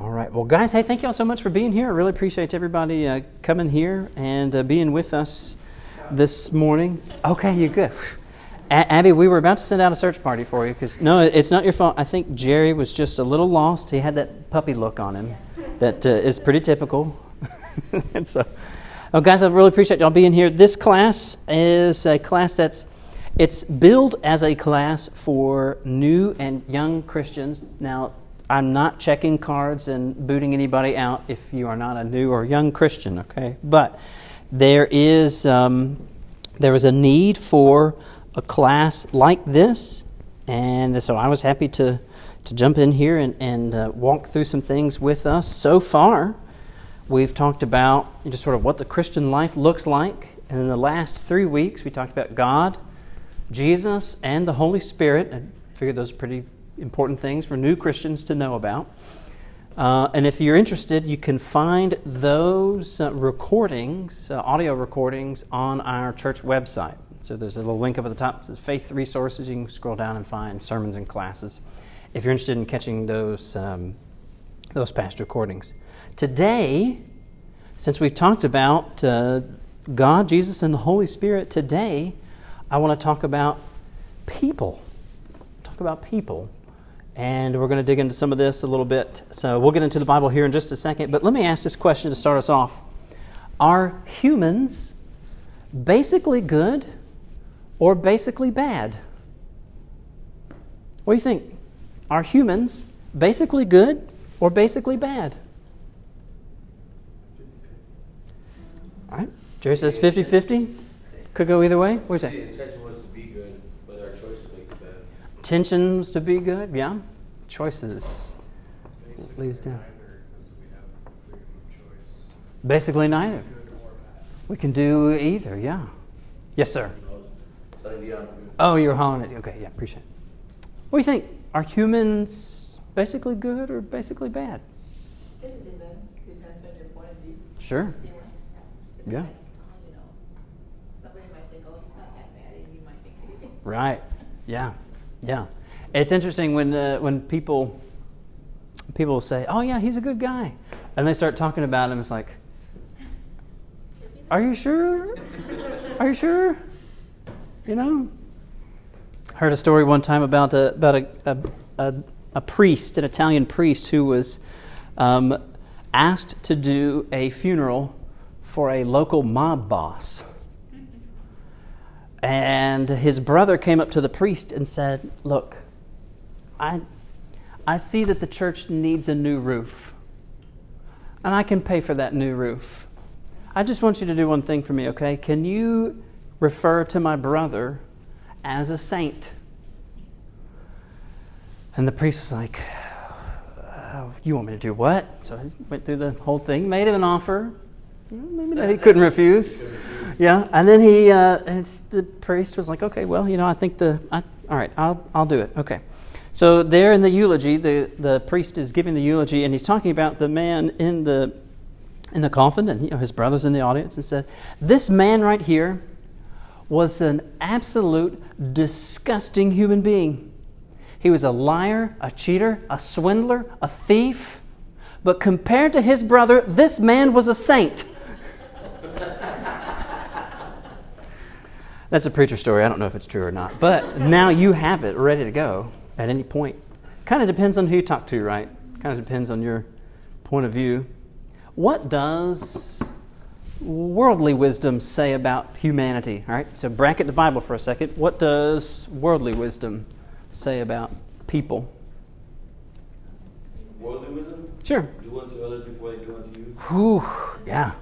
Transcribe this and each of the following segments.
All right. Well, guys, hey, thank y'all so much for being here. I really appreciate everybody uh, coming here and uh, being with us this morning. Okay, you're good. A- Abby, we were about to send out a search party for you because no, it's not your fault. I think Jerry was just a little lost. He had that puppy look on him that uh, is pretty typical. and so, oh, guys, I really appreciate y'all being here. This class is a class that's it's billed as a class for new and young Christians. Now, I'm not checking cards and booting anybody out if you are not a new or young Christian, okay? But there is um, there is a need for a class like this, and so I was happy to to jump in here and, and uh, walk through some things with us. So far, we've talked about just sort of what the Christian life looks like, and in the last three weeks, we talked about God, Jesus, and the Holy Spirit. I figured those are pretty important things for new Christians to know about. Uh, and if you're interested, you can find those uh, recordings, uh, audio recordings, on our church website. So there's a little link up at the top that says Faith Resources. You can scroll down and find sermons and classes if you're interested in catching those, um, those past recordings. Today, since we've talked about uh, God, Jesus, and the Holy Spirit, today I want to talk about people. Talk about people and we're going to dig into some of this a little bit. So we'll get into the Bible here in just a second. But let me ask this question to start us off Are humans basically good or basically bad? What do you think? Are humans basically good or basically bad? All right. Jerry says 50 50. Could go either way. What do you say? The intention was to be good, but our choices make it bad. Intentions to be good, yeah. Choices leads down. Basically, neither. We can do either, yeah. Yes, sir. Oh, you're hauling it. Okay, yeah, appreciate it. What do you think? Are humans basically good or basically bad? It depends. Depends on your point of view. Sure. It's Yeah. like, you know, somebody might think, oh, he's not that bad, and you might think he is. Right. Yeah. Yeah. It's interesting when uh, when people people say, "Oh yeah, he's a good guy," and they start talking about him. It's like, "Are you sure? Are you sure?" You know. I heard a story one time about a about a a, a, a priest, an Italian priest, who was um, asked to do a funeral for a local mob boss. And his brother came up to the priest and said, Look, I, I see that the church needs a new roof, and I can pay for that new roof. I just want you to do one thing for me, okay? Can you refer to my brother as a saint? And the priest was like, "Uh, You want me to do what? So he went through the whole thing, made him an offer. He couldn't refuse. Yeah, and then he, uh, the priest was like, okay, well, you know, I think the, I, all right, I'll, I'll do it. Okay. So there in the eulogy, the, the priest is giving the eulogy, and he's talking about the man in the, in the coffin, and you know, his brothers in the audience, and said, this man right here was an absolute disgusting human being. He was a liar, a cheater, a swindler, a thief. But compared to his brother, this man was a saint. That's a preacher story. I don't know if it's true or not. But now you have it ready to go at any point. Kind of depends on who you talk to, right? Kind of depends on your point of view. What does worldly wisdom say about humanity? All right, so bracket the Bible for a second. What does worldly wisdom say about people? Worldly wisdom? Sure. Do unto others before they do unto you. Whew, yeah.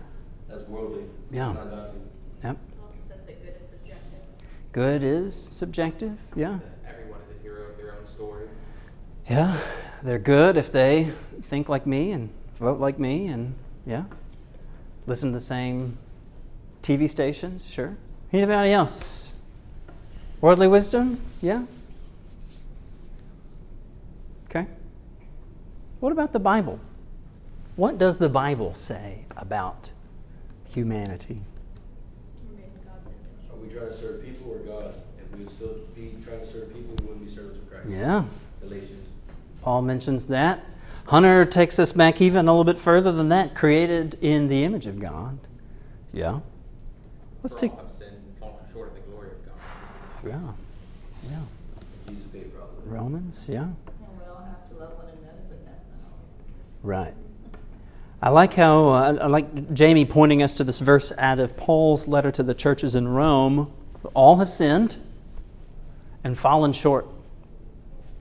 That's worldly. Yeah. It's not godly. Yep. That the good is subjective. Good is subjective. Yeah. Everyone is a hero of their own story. Yeah. They're good if they think like me and vote like me and, yeah, listen to the same TV stations. Sure. Anybody else? Worldly wisdom? Yeah. Okay. What about the Bible? What does the Bible say about humanity? We're made in God's image. Are we trying to serve people or God? If we would still be trying to serve people, we wouldn't be servants of Christ. Yeah. Galatians. Paul mentions that. Hunter takes us back even a little bit further than that, created in the image of God. Yeah. Let's For take. all have sinned and fallen short of the glory of God. Yeah. Yeah. Jesus paid for all of it. Romans. Yeah. And we all have to love one another, but that's not always the case. Right. I like how uh, I like Jamie pointing us to this verse out of Paul's letter to the churches in Rome. All have sinned and fallen short.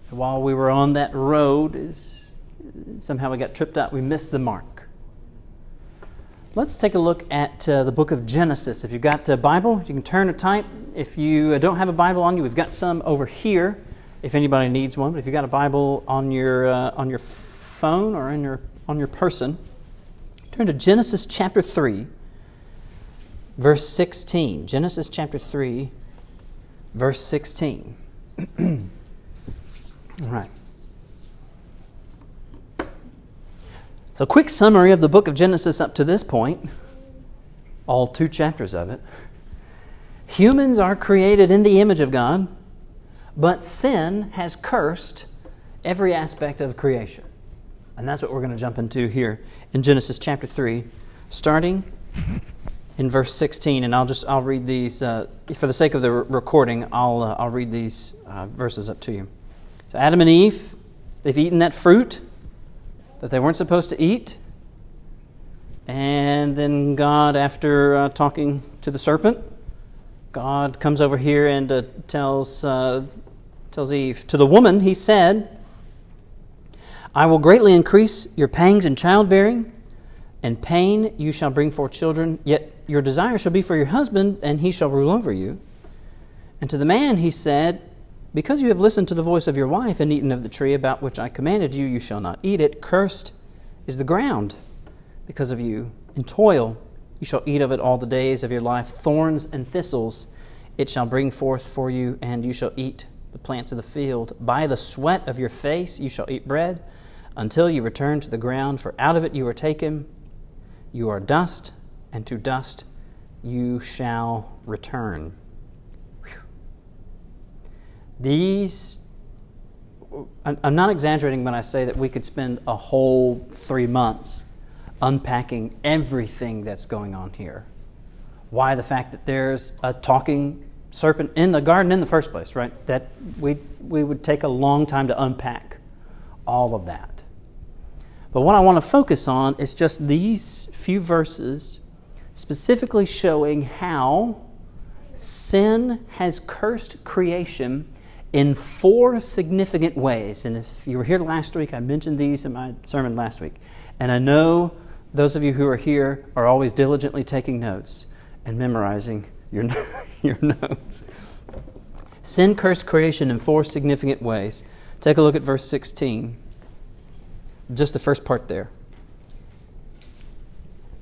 While we were on that road, somehow we got tripped up. We missed the mark. Let's take a look at uh, the book of Genesis. If you've got a Bible, you can turn or type. If you don't have a Bible on you, we've got some over here. If anybody needs one, but if you've got a Bible on your uh, on your phone or in your on your person, turn to Genesis chapter three, verse sixteen. Genesis chapter three, verse sixteen. All right. So, quick summary of the book of Genesis up to this point, all two chapters of it. Humans are created in the image of God, but sin has cursed every aspect of creation. And that's what we're going to jump into here in Genesis chapter 3, starting in verse 16. And I'll just I'll read these uh, for the sake of the re- recording. I'll uh, I'll read these uh, verses up to you. So Adam and Eve, they've eaten that fruit that they weren't supposed to eat. And then God, after uh, talking to the serpent, God comes over here and uh, tells, uh, tells Eve, To the woman, he said, I will greatly increase your pangs in childbearing, and pain you shall bring forth children, yet your desire shall be for your husband, and he shall rule over you. And to the man he said, Because you have listened to the voice of your wife and eaten of the tree about which I commanded you, you shall not eat it. Cursed is the ground because of you. In toil you shall eat of it all the days of your life. Thorns and thistles it shall bring forth for you, and you shall eat the plants of the field. By the sweat of your face you shall eat bread until you return to the ground, for out of it you were taken. You are dust, and to dust you shall return. These, I'm not exaggerating when I say that we could spend a whole three months unpacking everything that's going on here. Why the fact that there's a talking serpent in the garden in the first place, right? That we, we would take a long time to unpack all of that. But what I want to focus on is just these few verses, specifically showing how sin has cursed creation in four significant ways. And if you were here last week, I mentioned these in my sermon last week. And I know those of you who are here are always diligently taking notes and memorizing your, your notes. Sin cursed creation in four significant ways. Take a look at verse 16. Just the first part there.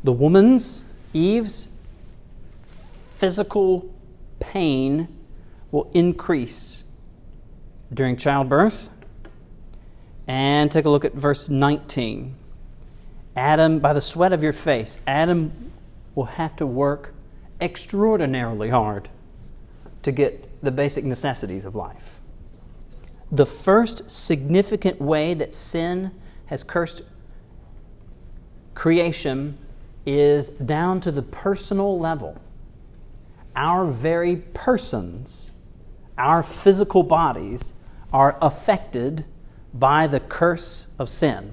The woman's, Eve's, physical pain will increase during childbirth. And take a look at verse 19. Adam, by the sweat of your face, Adam will have to work extraordinarily hard to get the basic necessities of life. The first significant way that sin has cursed creation is down to the personal level. Our very persons, our physical bodies, are affected by the curse of sin.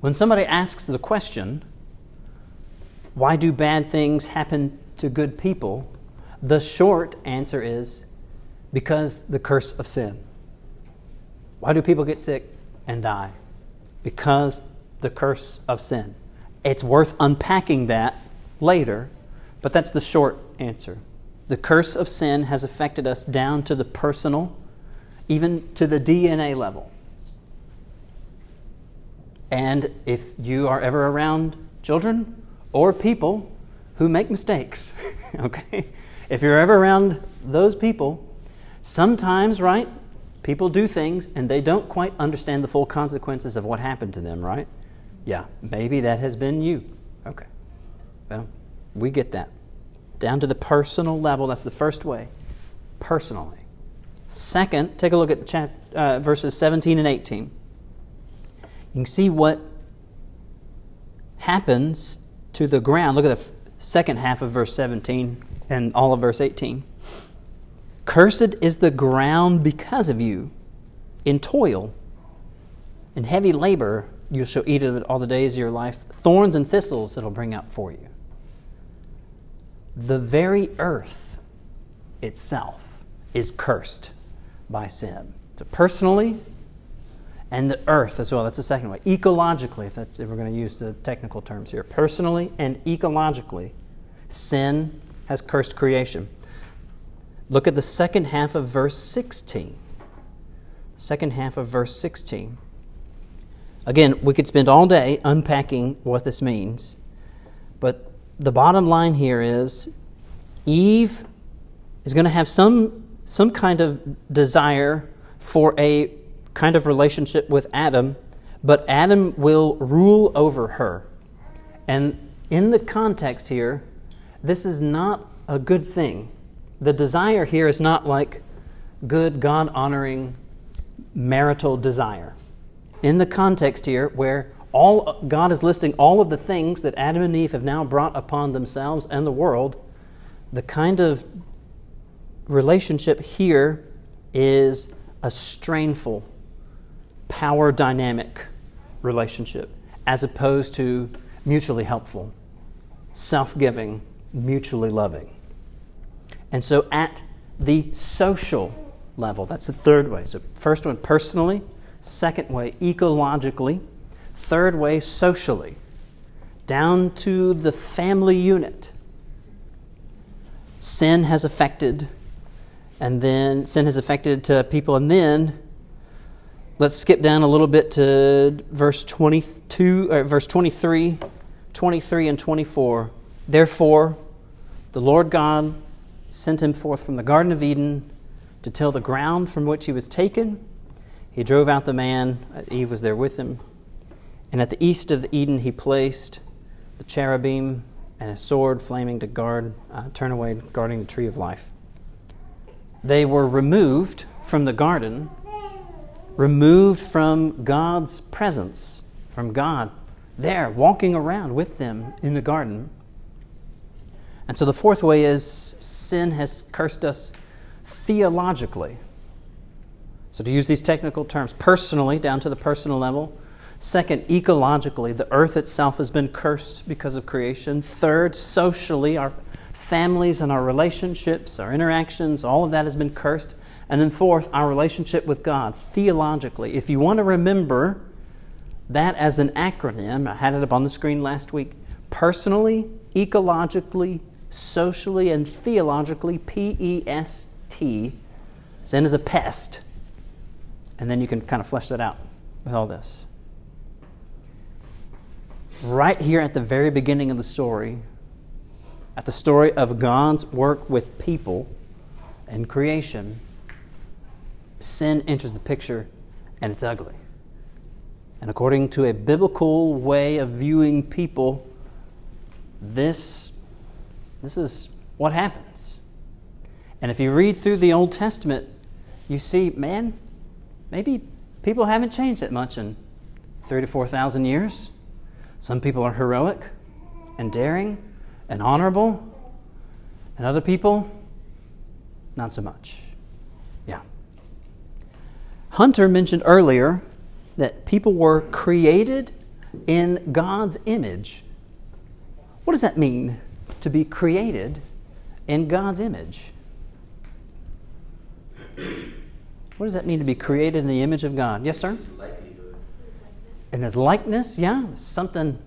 When somebody asks the question, why do bad things happen to good people? The short answer is because the curse of sin. Why do people get sick and die? Because the curse of sin. It's worth unpacking that later, but that's the short answer. The curse of sin has affected us down to the personal, even to the DNA level. And if you are ever around children or people who make mistakes, okay? If you're ever around those people, sometimes, right, people do things and they don't quite understand the full consequences of what happened to them, right? Yeah, maybe that has been you. Okay. Well, we get that. Down to the personal level, that's the first way. Personally. Second, take a look at chat, uh, verses 17 and 18. you can see what happens to the ground. Look at the second half of verse 17 and all of verse 18. Cursed is the ground because of you. In toil, in heavy labor, you shall eat of it all the days of your life. Thorns and thistles it'll bring up for you. The very earth itself is cursed by sin. So personally, and the earth as well. That's the second way. Ecologically, if, that's, if we're going to use the technical terms here. Personally and ecologically, sin has cursed creation. Look at the second half of verse 16. Second half of verse 16. Again, we could spend all day unpacking what this means, but the bottom line here is Eve is going to have some, some kind of desire for a kind of relationship with Adam, but Adam will rule over her. And in the context here, this is not a good thing. The desire here is not like good, God honoring marital desire. In the context here, where all God is listing all of the things that Adam and Eve have now brought upon themselves and the world, the kind of relationship here is a strainful, power dynamic relationship as opposed to mutually helpful, self giving, mutually loving. And so at the social level, that's the third way. So, first one, personally, second way, ecologically, third way, socially, down to the family unit. Sin has affected, and then sin has affected to people, and then Let's skip down a little bit to verse 22, or verse 23, 23 and 24. Therefore, the Lord God sent him forth from the Garden of Eden to till the ground from which he was taken. He drove out the man, Eve was there with him. And at the east of the Eden he placed the cherubim and a sword flaming to guard, uh, turn away, guarding the tree of life. They were removed from the garden removed from God's presence, from God there, walking around with them in the garden. And so the fourth way is sin has cursed us theologically. So, to use these technical terms, personally, down to the personal level. Second, ecologically, the earth itself has been cursed because of creation. Third, socially, our families and our relationships, our interactions, all of that has been cursed. And then, fourth, our relationship with God, theologically. If you want to remember that as an acronym, I had it up on the screen last week personally, ecologically, socially, and theologically, P E S T. Sin is a pest. And then you can kind of flesh that out with all this. Right here at the very beginning of the story, at the story of God's work with people and creation, sin enters the picture and it's ugly. And according to a biblical way of viewing people, this, this is what happens. And if you read through the Old Testament, you see, man, maybe people haven't changed that much in 34,000 years. Some people are heroic and daring and honorable, and other people, not so much. Yeah. Hunter mentioned earlier that people were created in God's image. What does that mean to be created in God's image? What does that mean to be created in the image of God? Yes, sir? In his likeness, yeah, something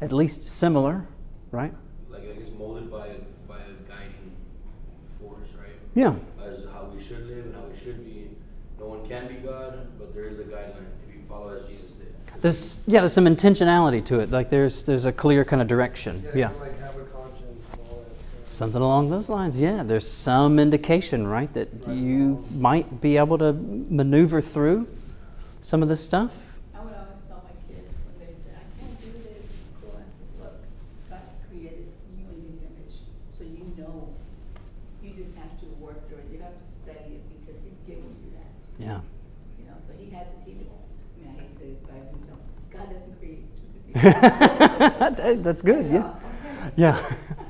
at least similar, right? Like I guess molded by a, by a guiding force, right? Yeah. As how we should live and how we should be. No one can be God, but there is a guideline if you follow as Jesus did. There's yeah, there's some intentionality to it. Like there's there's a clear kind of direction. Yeah, Yeah. you like have a conscience and all that stuff. Something along those lines, yeah. There's some indication, right, that you might be able to maneuver through some of this stuff. I would always tell my kids when they say, I can't do this, it's cool, I said, look, God created you in his image, so you know. You just have to work through it, you have to study it because he's giving you that. Yeah. You know, so he has it, he, I mean, I hate to say this, but I do tell God doesn't create stupid people. That's good, yeah. Yeah, yeah, yeah.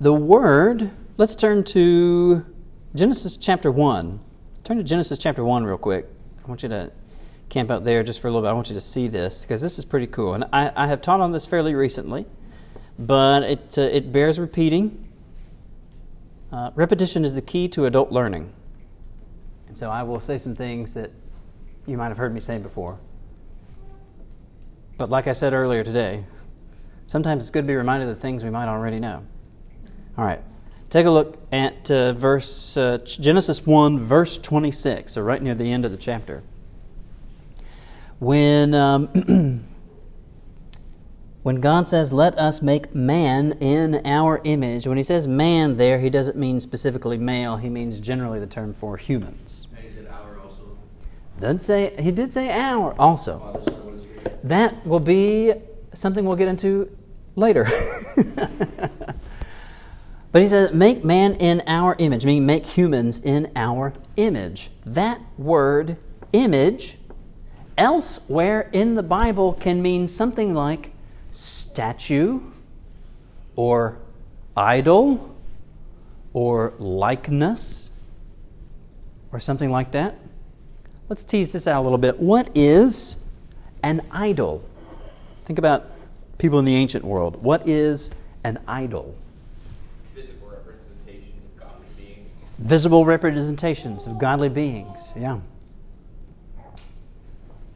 The word, let's turn to Genesis chapter 1. Turn to Genesis chapter 1 real quick. I want you to camp out there just for a little bit. I want you to see this because this is pretty cool. And I, I have taught on this fairly recently, but it, uh, it bears repeating. Uh, repetition is the key to adult learning. And so I will say some things that you might have heard me say before. But like I said earlier today, sometimes it's good to be reminded of things we might already know. All right, take a look at uh, verse uh, Genesis one, verse twenty-six. So right near the end of the chapter, when um, when God says, "Let us make man in our image," when He says "man" there, He doesn't mean specifically male. He means generally the term for humans. And he said our also. Doesn't say He did say "our" also. Oh, that's not what it's here. That will be something we'll get into later. but he says, make man in our image, meaning make humans in our image. That word, image, elsewhere in the Bible can mean something like statue or idol or likeness or something like that. Let's tease this out a little bit. What is an idol? Think about people in the ancient world. What is an idol? Physical representations of godly beings. Visible representations of godly beings. Yeah.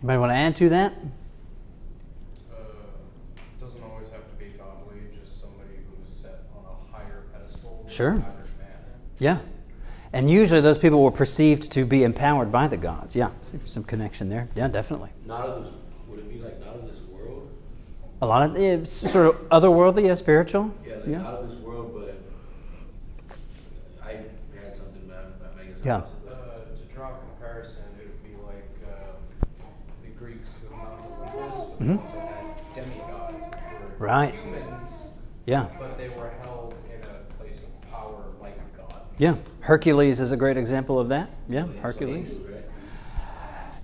Anybody want to add to that? Uh, doesn't always have to be godly, just somebody who's set on a higher pedestal. Sure. the. Yeah. And usually those people were perceived to be empowered by the gods. Yeah. Some connection there. Yeah, definitely. Not of this. Would it be like not of this world? A lot of eh, sort of otherworldly, yeah, spiritual. Yeah, like Yeah. not of this world, but I had something about about Megan's Yeah. Uh, to draw a comparison, it would be like uh, the Greeks with Mount Olympus, but Mhm. also had demigods, Right. humans, Yeah. but they were held in a place of power like a god. Yeah. Hercules is a great example of that. Yeah, Hercules. right?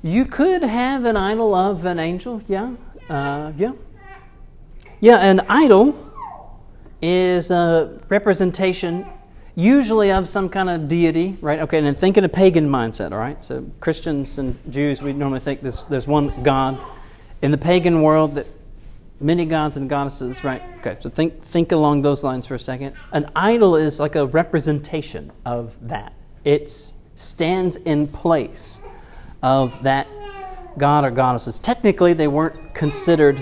You could have an idol of an angel, yeah, uh, yeah, yeah. An idol is a representation, usually of some kind of deity, right? Okay, and then think in a pagan mindset, all right. So Christians and Jews, we normally think there's there's one God. In the pagan world, that many gods and goddesses, right? Okay, so think think along those lines for a second. An idol is like a representation of that. It stands in place of that god or goddesses. Technically, they weren't considered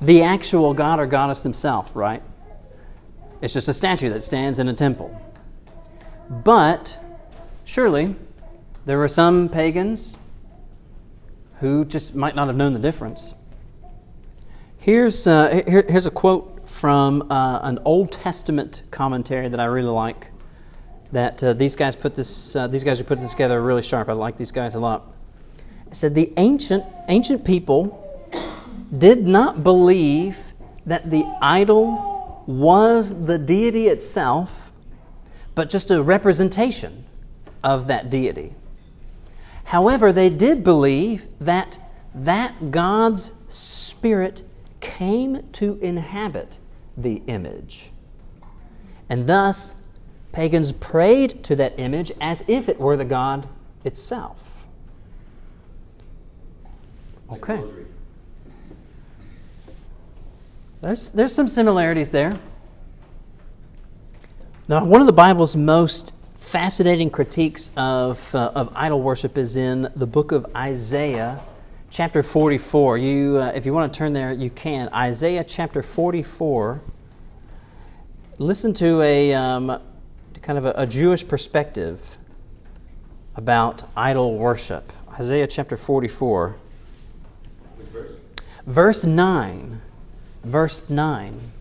the actual god or goddess themselves, right? It's just a statue that stands in a temple. But surely there were some pagans who just might not have known the difference. Here's, uh, here, here's a quote from uh, an Old Testament commentary that I really like. That uh, these guys put this, uh, these guys who put this together are really sharp. I like these guys a lot. It said the ancient ancient people did not believe that the idol was the deity itself, but just a representation of that deity. However, they did believe that that God's spirit came to inhabit the image. And thus, pagans prayed to that image as if it were the God itself. Okay. There's, there's some similarities there. Now, one of the Bible's most fascinating critiques of, uh, of idol worship is in the book of Isaiah, chapter 44. You, uh, if you want to turn there, you can. Isaiah chapter 44. Listen to a um, kind of a, a Jewish perspective about idol worship. Isaiah chapter 44, verse? verse 9 verse 9.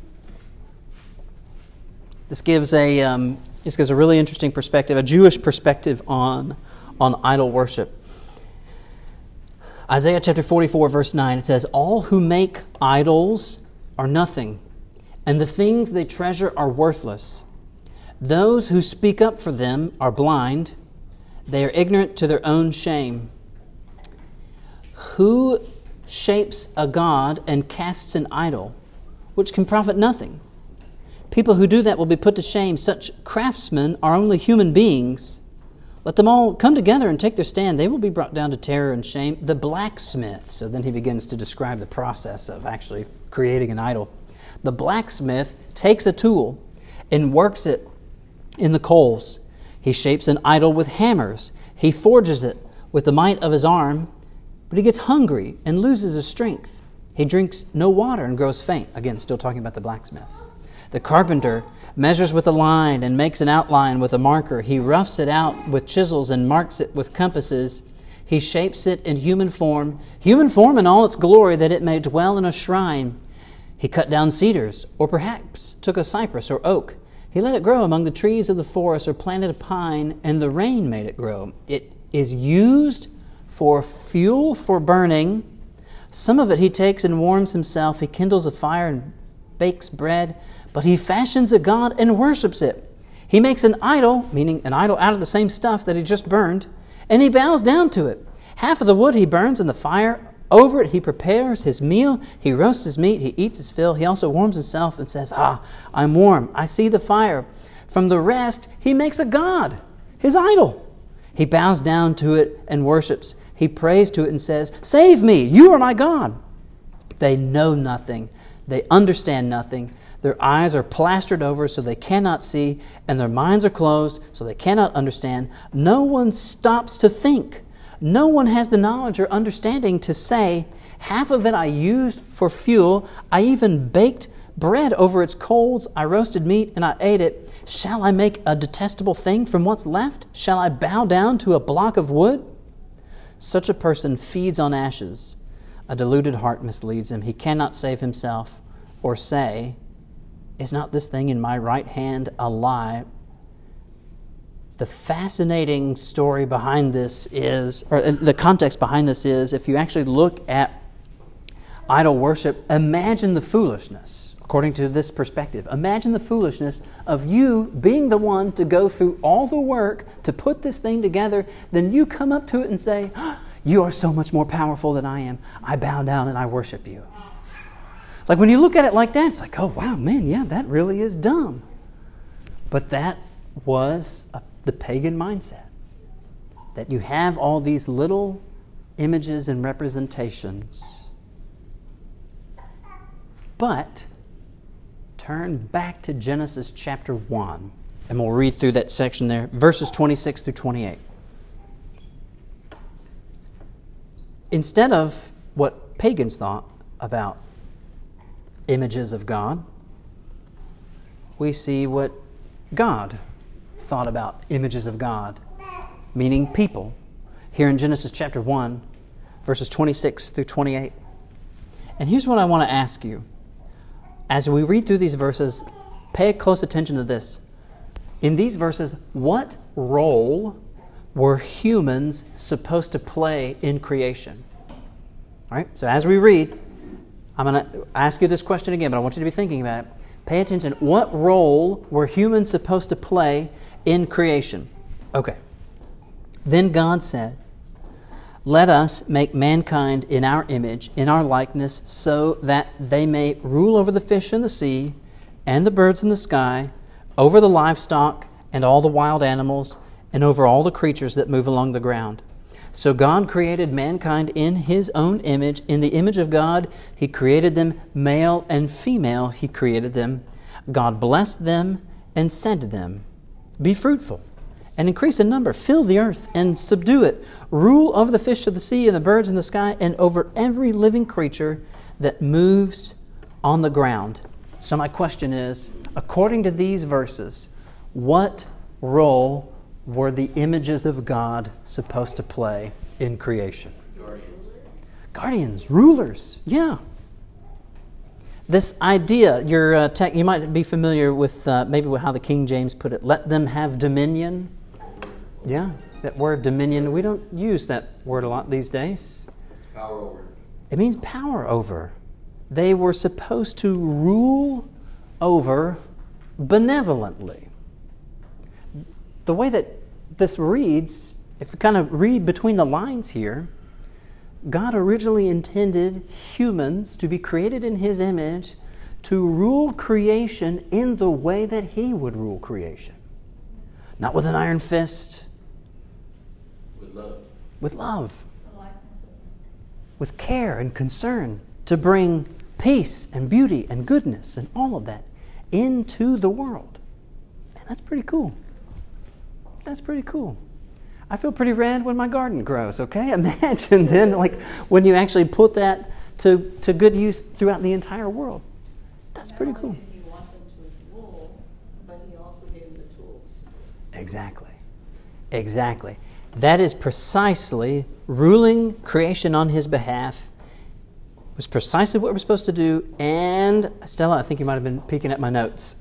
This gives a um, this gives a really interesting perspective, a Jewish perspective on on idol worship. Isaiah chapter 44 verse 9 it says all who make idols are nothing and the things they treasure are worthless. Those who speak up for them are blind. They are ignorant to their own shame. Who shapes a god and casts an idol, which can profit nothing? People who do that will be put to shame. Such craftsmen are only human beings. Let them all come together and take their stand. They will be brought down to terror and shame. The blacksmith. So then he begins to describe the process of actually creating an idol. The blacksmith takes a tool and works it in the coals. He shapes an idol with hammers. He forges it with the might of his arm, but he gets hungry and loses his strength. He drinks no water and grows faint. Again, still talking about the blacksmith. The carpenter measures with a line and makes an outline with a marker. He roughs it out with chisels and marks it with compasses. He shapes it in human form, human form in all its glory, that it may dwell in a shrine. He cut down cedars, or perhaps took a cypress or oak. He let it grow among the trees of the forest, or planted a pine, and the rain made it grow. It is used for fuel for burning. Some of it he takes and warms himself. He kindles a fire and bakes bread, but he fashions a god and worships it. He makes an idol, meaning an idol out of the same stuff that he just burned, and he bows down to it. Half of the wood he burns in the fire, over it, he prepares his meal. He roasts his meat. He eats his fill. He also warms himself and says, Ah, I'm warm. I see the fire. From the rest, he makes a god, his idol. He bows down to it and worships. He prays to it and says, Save me. You are my God. They know nothing. They understand nothing. Their eyes are plastered over so they cannot see, and their minds are closed so they cannot understand. No one stops to think. No one has the knowledge or understanding to say, half of it I used for fuel. I even baked bread over its coals. I roasted meat and I ate it. Shall I make a detestable thing from what's left? Shall I bow down to a block of wood? Such a person feeds on ashes. A deluded heart misleads him. He cannot save himself or say, Is not this thing in my right hand a lie? the fascinating story behind this is, or uh, the context behind this is, if you actually look at idol worship, imagine the foolishness, according to this perspective. Imagine the foolishness of you being the one to go through all the work to put this thing together, then you come up to it and say, ah, You are so much more powerful than I am. I bow down and I worship you. Like when you look at it like that, it's like, oh, wow, man, yeah, that really is dumb. But that was a the pagan mindset that you have all these little images and representations. But turn back to Genesis chapter 1, and we'll read through that section there, verses 26 through 28. Instead of what pagans thought about images of God, we see what God thought about images of God, meaning people, here in Genesis chapter 1, verses 26 through 28. And here's what I want to ask you. As we read through these verses, pay close attention to this. In these verses, what role were humans supposed to play in creation? All right, so as we read, I'm going to ask you this question again, but I want you to be thinking about it. Pay attention. What role were humans supposed to play in creation. Okay. Then God said, Let us make mankind in our image, in our likeness, so that they may rule over the fish in the sea, and the birds in the sky, over the livestock, and all the wild animals, and over all the creatures that move along the ground. So God created mankind in his own image. In the image of God, he created them, male and female, he created them. God blessed them and said to them, be fruitful and increase in number. Fill the earth and subdue it. Rule over the fish of the sea and the birds in the sky and over every living creature that moves on the ground. So, my question is according to these verses, what role were the images of God supposed to play in creation? Guardians. Guardians, rulers, yeah this idea, your uh, tech, you might be familiar with uh, maybe with how the King James put it. Let them have dominion. Yeah, that word dominion. We don't use that word a lot these days. Power over. It means power over. They were supposed to rule over benevolently. The way that this reads, if we kind of read between the lines here, God originally intended humans to be created in His image to rule creation in the way that He would rule creation. Not with an iron fist, With love. with love, The likeness of with care and concern to bring peace and beauty and goodness and all of that into the world. Man, that's pretty cool. That's pretty cool. I feel pretty rad when my garden grows, okay? Imagine then, like, when you actually put that to, to good use throughout the entire world. That's pretty cool. only did he want them to rule, but he also gave them the tools to do it. Exactly. Exactly. That is precisely ruling creation on his behalf. Was precisely what we're supposed to do. And Stella, I think you might have been peeking at my notes.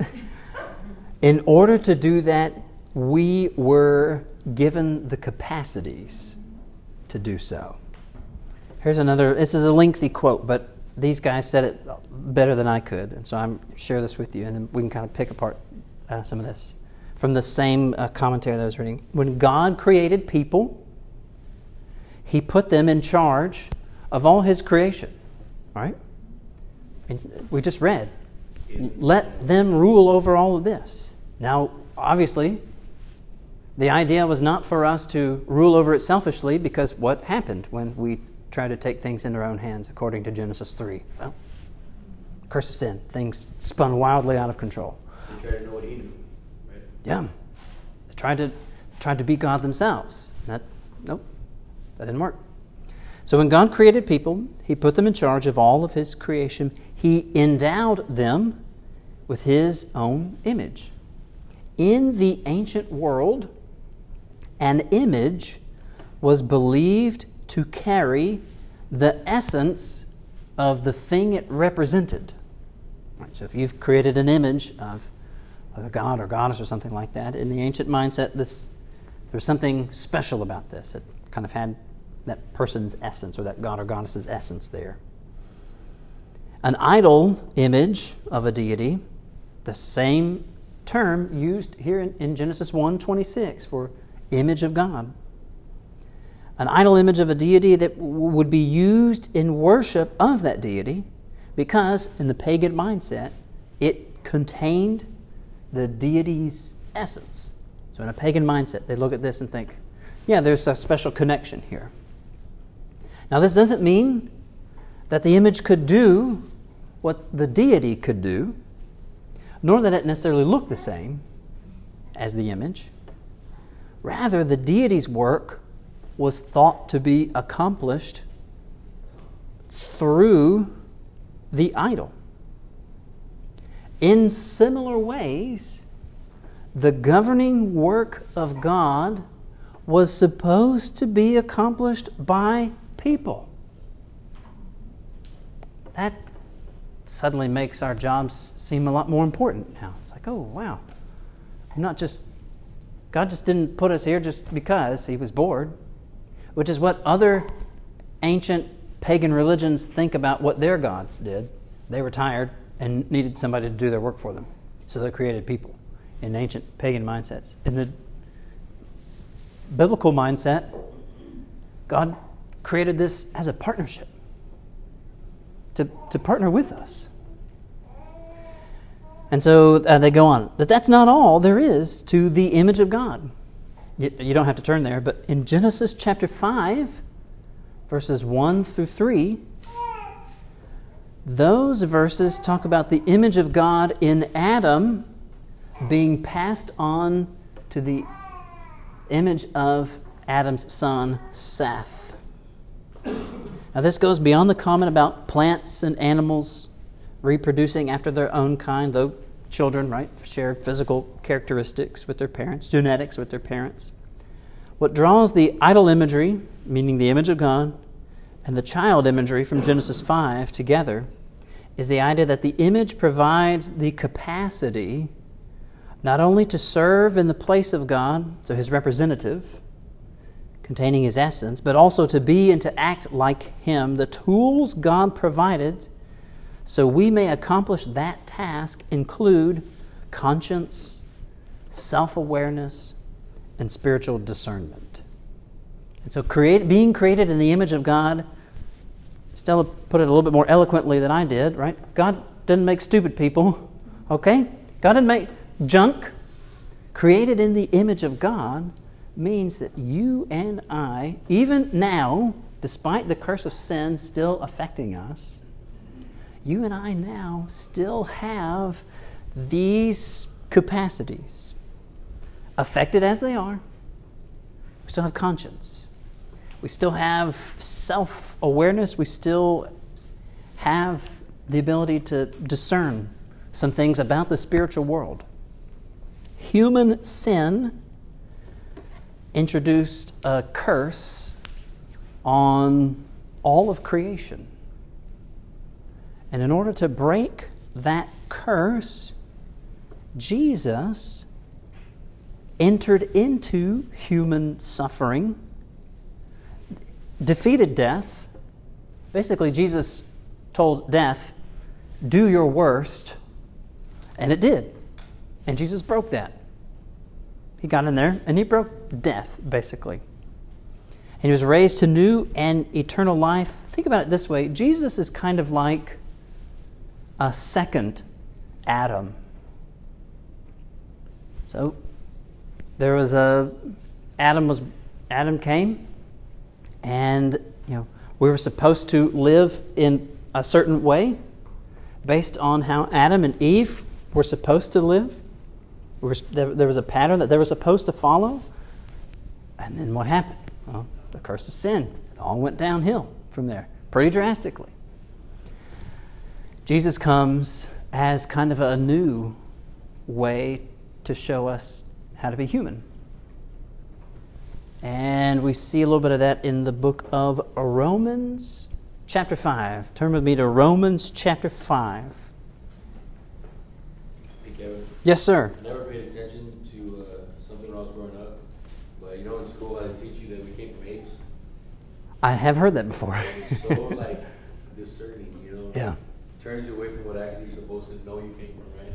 In order to do that, we were given the capacities to do so. Here's another, this is a lengthy quote, but these guys said it better than I could. And so I'm share this with you, and then we can kind of pick apart uh, some of this from the same uh, commentary that I was reading. When God created people, He put them in charge of all His creation. Right? And we just read. Let them rule over all of this. Now, obviously, the idea was not for us to rule over it selfishly because what happened when we try to take things into our own hands according to Genesis 3? Well, curse of sin. Things spun wildly out of control. He tried to know what he knew. Right? Yeah. They tried to tried to be God themselves. That nope. That didn't work. So when God created people, he put them in charge of all of his creation. He endowed them with his own image. In the ancient world, an image was believed to carry the essence of the thing it represented. Right, so if you've created an image of a god or goddess or something like that, in the ancient mindset, this there's something special about this. It kind of had that person's essence or that god or goddess's essence there. An idol image of a deity, the same term used here in, in Genesis 1:26 for image of God. An idol image of a deity that would be used in worship of that deity because in the pagan mindset it contained the deity's essence. So in a pagan mindset, they look at this and think, yeah, there's a special connection here. Now, this doesn't mean that the image could do what the deity could do, nor that it necessarily looked the same as the image. Rather, the deity's work was thought to be accomplished through the idol. In similar ways, the governing work of God was supposed to be accomplished by people. That suddenly makes our jobs seem a lot more important now. It's like, oh, wow. I'm not just, God just didn't put us here just because He was bored, which is what other ancient pagan religions think about what their gods did. They were tired and needed somebody to do their work for them. So they created people in ancient pagan mindsets. In the biblical mindset, God created this as a partnership to, to partner with us. And so uh, they go on. But that's not all there is to the image of God. You, you don't have to turn there, but in Genesis chapter 5, verses 1 through 3, those verses talk about the image of God in Adam being passed on to the image of Adam's son, Seth. Now, this goes beyond the comment about plants and animals reproducing after their own kind, though children, right, share physical characteristics with their parents, genetics with their parents. What draws the idol imagery, meaning the image of God, and the child imagery from Genesis 5 together is the idea that the image provides the capacity not only to serve in the place of God, so his representative, containing his essence, but also to be and to act like him, the tools God provided so we may accomplish that task include conscience, self awareness, and spiritual discernment. And so, create, being created in the image of God Stella put it a little bit more eloquently than I did, right? God doesn't make stupid people, okay? God didn't make junk. Created in the image of God means that you and I, even now, despite the curse of sin still affecting us, you and I now still have these capacities. Affected as they are, we still have conscience. We still have self awareness. We still have the ability to discern some things about the spiritual world. Human sin introduced a curse on all of creation. And in order to break that curse, Jesus entered into human suffering, defeated death. Basically, Jesus told death, Do your worst, and it did. And Jesus broke that. He got in there and he broke death, basically. And he was raised to new and eternal life. Think about it this way Jesus is kind of like a second Adam. So there was a Adam was Adam came and you know we were supposed to live in a certain way based on how Adam and Eve were supposed to live. There was a pattern that they were supposed to follow. And then what happened? Well, the curse of sin. It all went downhill from there, pretty drastically. Jesus comes as kind of a new way to show us how to be human. And we see a little bit of that in the book of Romans, chapter 5. Turn with me to Romans, chapter 5. Hey, Kevin. Yes, sir. I never paid attention to uh, something when I was growing up, but you know in school I teach you that we came from apes. I have heard that before. So like discerning, you know. Yeah. Turns you away from what actually you're supposed to know you came from, right?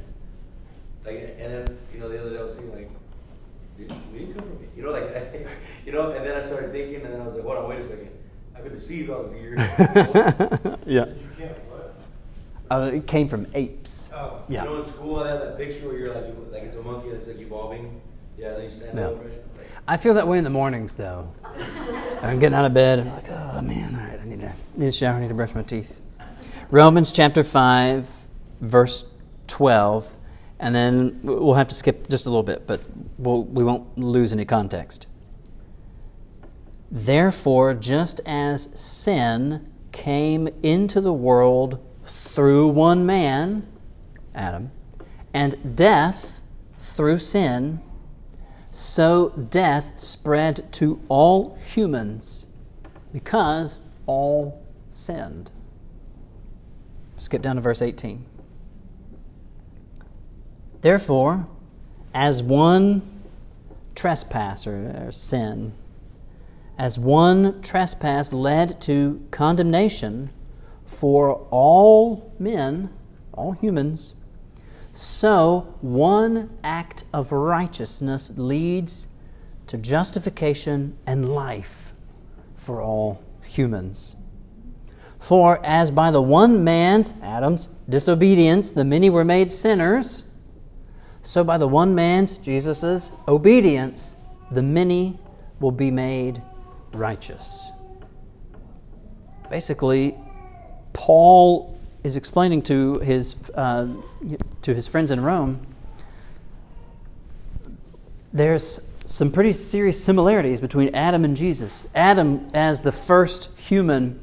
Like, and then you know the other day I was thinking like, "Dude, we didn't come from it, you know, like, you know. And then I started thinking, and then I was like, hold on, wait a second. I've been deceived all these years. yeah. You can't what? Uh, it came from apes. Oh. Yeah. You know, in school I have that picture where you're like, like it's a monkey that's like evolving. Yeah, then you stand Yeah. over it. Like, I feel that way in the mornings, though. I'm getting out of bed. I'm like, oh man, all right, I need to need a shower. I need to brush my teeth. Romans chapter five, verse twelve, and then we'll have to skip just a little bit, but we'll, we won't lose any context. Therefore, just as sin came into the world through one man, Adam, and death through sin, so death spread to all humans because all sinned. Skip down to verse 18. Therefore, as one trespass or, or sin, as one trespass led to condemnation for all men, all humans, so one act of righteousness leads to justification and life for all humans. For as by the one man's, Adam's, disobedience, the many were made sinners, so by the one man's, Jesus' obedience, the many will be made righteous. Basically, Paul is explaining to his uh, to his friends in Rome. There's some pretty serious similarities between Adam and Jesus. Adam, as the first human,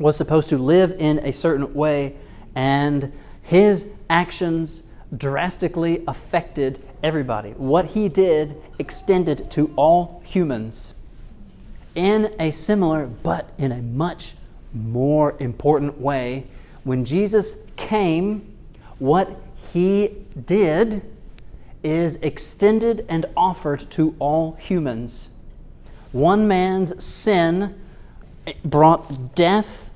was supposed to live in a certain way, and his actions drastically affected everybody. What he did extended to all humans in a similar but in a much more important way. When Jesus came, what he did is extended and offered to all humans. One man's sin brought death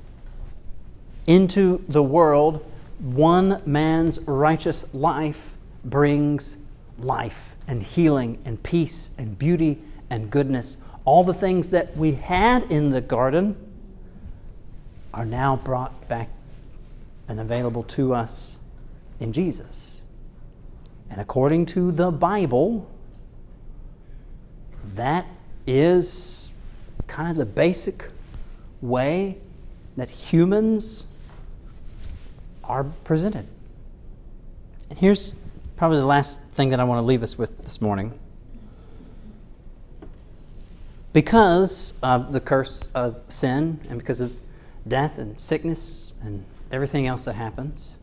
into the world. One man's righteous life brings life and healing and peace and beauty and goodness. All the things that we had in the garden are now brought back and available to us in Jesus. And according to the Bible, that is kind of the basic way that humans are presented. And here's probably the last thing that I want to leave us with this morning. Because of the curse of sin and because of death and sickness and everything else that happens,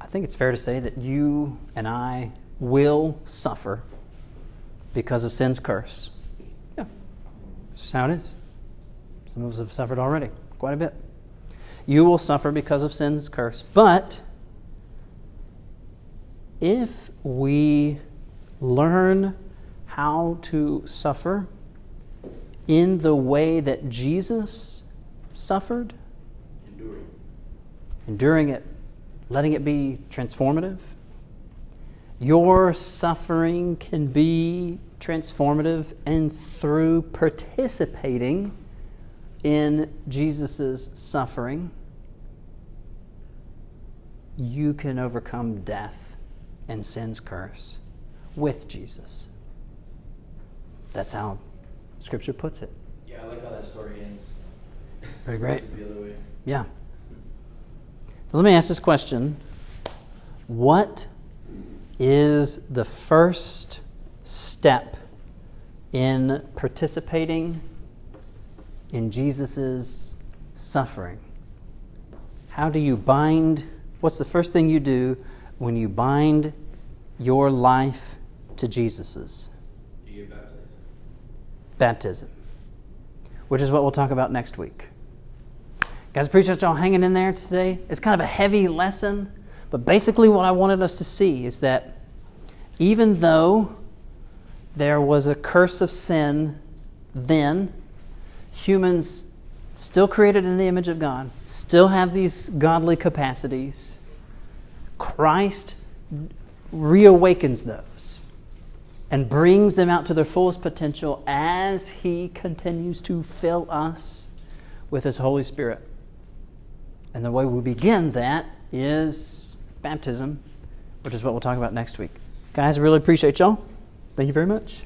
I think it's fair to say that you and I will suffer because of sin's curse. Yeah, that's how it is. Some of us have suffered already, quite a bit. You will suffer because of sin's curse. But if we learn how to suffer in the way that Jesus suffered, Enduring. enduring it, letting it be transformative. Your suffering can be transformative, and through participating in Jesus' suffering, you can overcome death and sin's curse with Jesus. That's how Scripture puts it. Yeah, I like how that story ends. It's Pretty great. The other way. Yeah. So let me ask this question What is the first step in participating in Jesus' suffering? How do you bind? What's the first thing you do when you bind your life to Jesus's? Baptized. Baptism, which is what we'll talk about next week. Guys, appreciate y'all hanging in there today. It's kind of a heavy lesson, but basically, what I wanted us to see is that even though there was a curse of sin then, humans still created in the image of God, still have these godly capacities. Christ reawakens those and brings them out to their fullest potential as He continues to fill us with His Holy Spirit. And the way we begin that is baptism, which is what we'll talk about next week. Guys, I really appreciate y'all. Thank you very much.